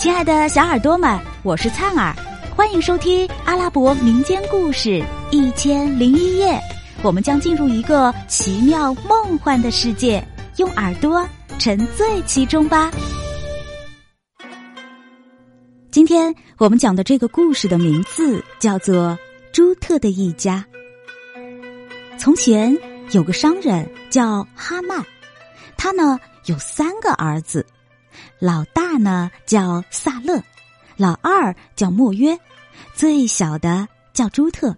亲爱的小耳朵们，我是灿儿，欢迎收听阿拉伯民间故事《一千零一夜》。我们将进入一个奇妙梦幻的世界，用耳朵沉醉其中吧。今天我们讲的这个故事的名字叫做《朱特的一家》。从前有个商人叫哈曼，他呢有三个儿子。老大呢叫萨勒，老二叫莫约，最小的叫朱特。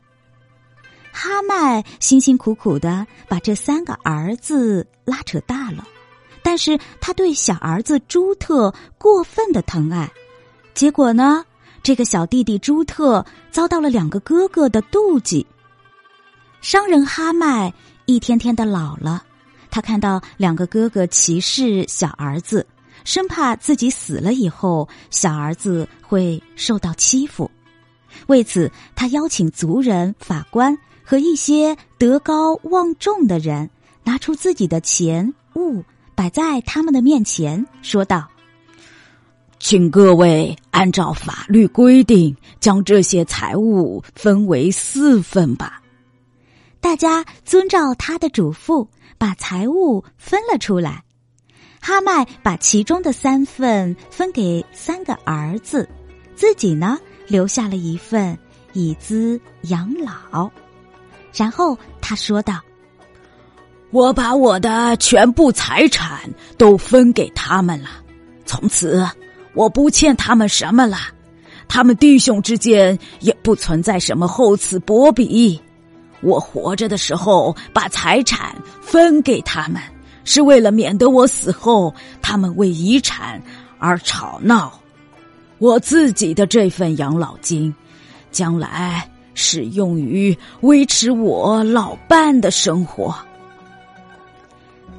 哈麦辛辛苦苦的把这三个儿子拉扯大了，但是他对小儿子朱特过分的疼爱，结果呢，这个小弟弟朱特遭到了两个哥哥的妒忌。商人哈麦一天天的老了，他看到两个哥哥歧视小儿子。生怕自己死了以后，小儿子会受到欺负，为此他邀请族人、法官和一些德高望重的人，拿出自己的钱物摆在他们的面前，说道：“请各位按照法律规定，将这些财物分为四份吧。”大家遵照他的嘱咐，把财物分了出来。哈麦把其中的三份分给三个儿子，自己呢留下了一份以资养老。然后他说道：“我把我的全部财产都分给他们了，从此我不欠他们什么了。他们弟兄之间也不存在什么厚此薄彼。我活着的时候把财产分给他们。”是为了免得我死后他们为遗产而吵闹，我自己的这份养老金，将来是用于维持我老伴的生活。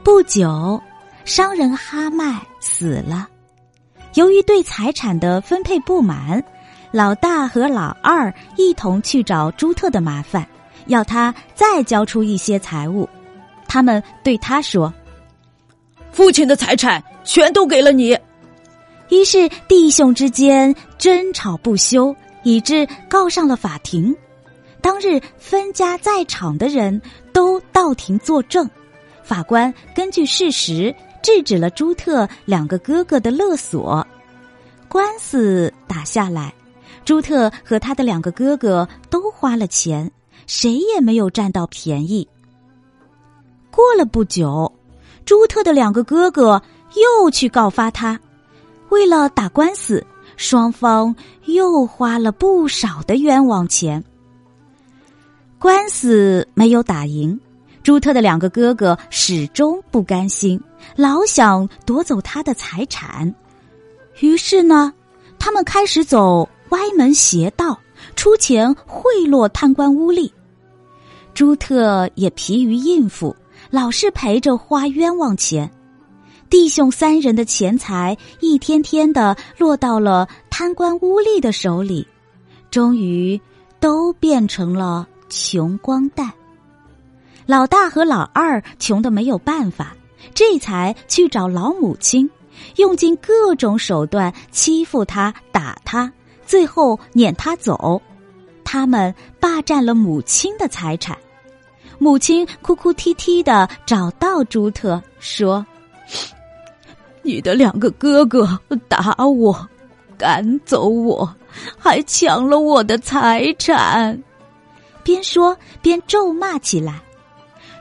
不久，商人哈麦死了，由于对财产的分配不满，老大和老二一同去找朱特的麻烦，要他再交出一些财物。他们对他说。父亲的财产全都给了你，于是弟兄之间争吵不休，以致告上了法庭。当日分家在场的人都到庭作证，法官根据事实制止了朱特两个哥哥的勒索。官司打下来，朱特和他的两个哥哥都花了钱，谁也没有占到便宜。过了不久。朱特的两个哥哥又去告发他，为了打官司，双方又花了不少的冤枉钱。官司没有打赢，朱特的两个哥哥始终不甘心，老想夺走他的财产。于是呢，他们开始走歪门邪道，出钱贿赂贪官污吏。朱特也疲于应付。老是陪着花冤枉钱，弟兄三人的钱财一天天的落到了贪官污吏的手里，终于都变成了穷光蛋。老大和老二穷的没有办法，这才去找老母亲，用尽各种手段欺负他、打他，最后撵他走。他们霸占了母亲的财产。母亲哭哭啼啼的找到朱特，说：“你的两个哥哥打我，赶走我，还抢了我的财产。”边说边咒骂起来。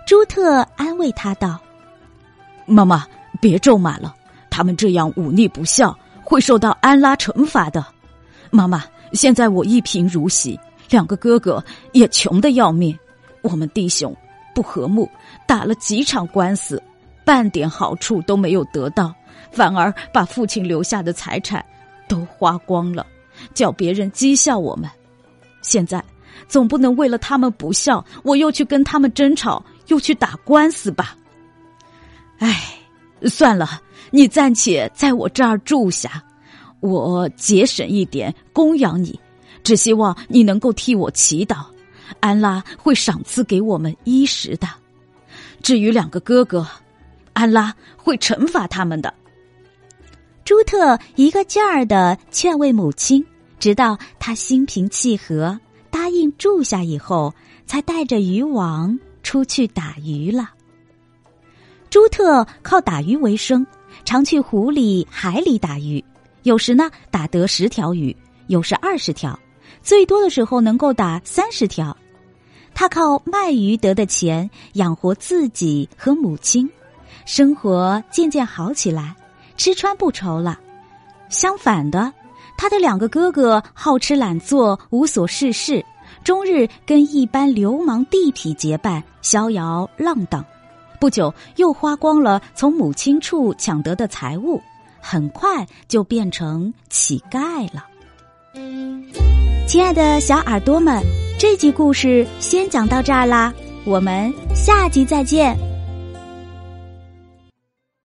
朱特安慰他道：“妈妈，别咒骂了，他们这样忤逆不孝，会受到安拉惩罚的。妈妈，现在我一贫如洗，两个哥哥也穷的要命。”我们弟兄不和睦，打了几场官司，半点好处都没有得到，反而把父亲留下的财产都花光了，叫别人讥笑我们。现在总不能为了他们不孝，我又去跟他们争吵，又去打官司吧？唉，算了，你暂且在我这儿住下，我节省一点供养你，只希望你能够替我祈祷。安拉会赏赐给我们衣食的。至于两个哥哥，安拉会惩罚他们的。朱特一个劲儿的劝慰母亲，直到她心平气和，答应住下以后，才带着渔网出去打鱼了。朱特靠打鱼为生，常去湖里、海里打鱼，有时呢打得十条鱼，有时二十条，最多的时候能够打三十条。他靠卖鱼得的钱养活自己和母亲，生活渐渐好起来，吃穿不愁了。相反的，他的两个哥哥好吃懒做，无所事事，终日跟一般流氓地痞结伴，逍遥浪荡。不久，又花光了从母亲处抢得的财物，很快就变成乞丐了。亲爱的小耳朵们。这集故事先讲到这儿啦，我们下集再见。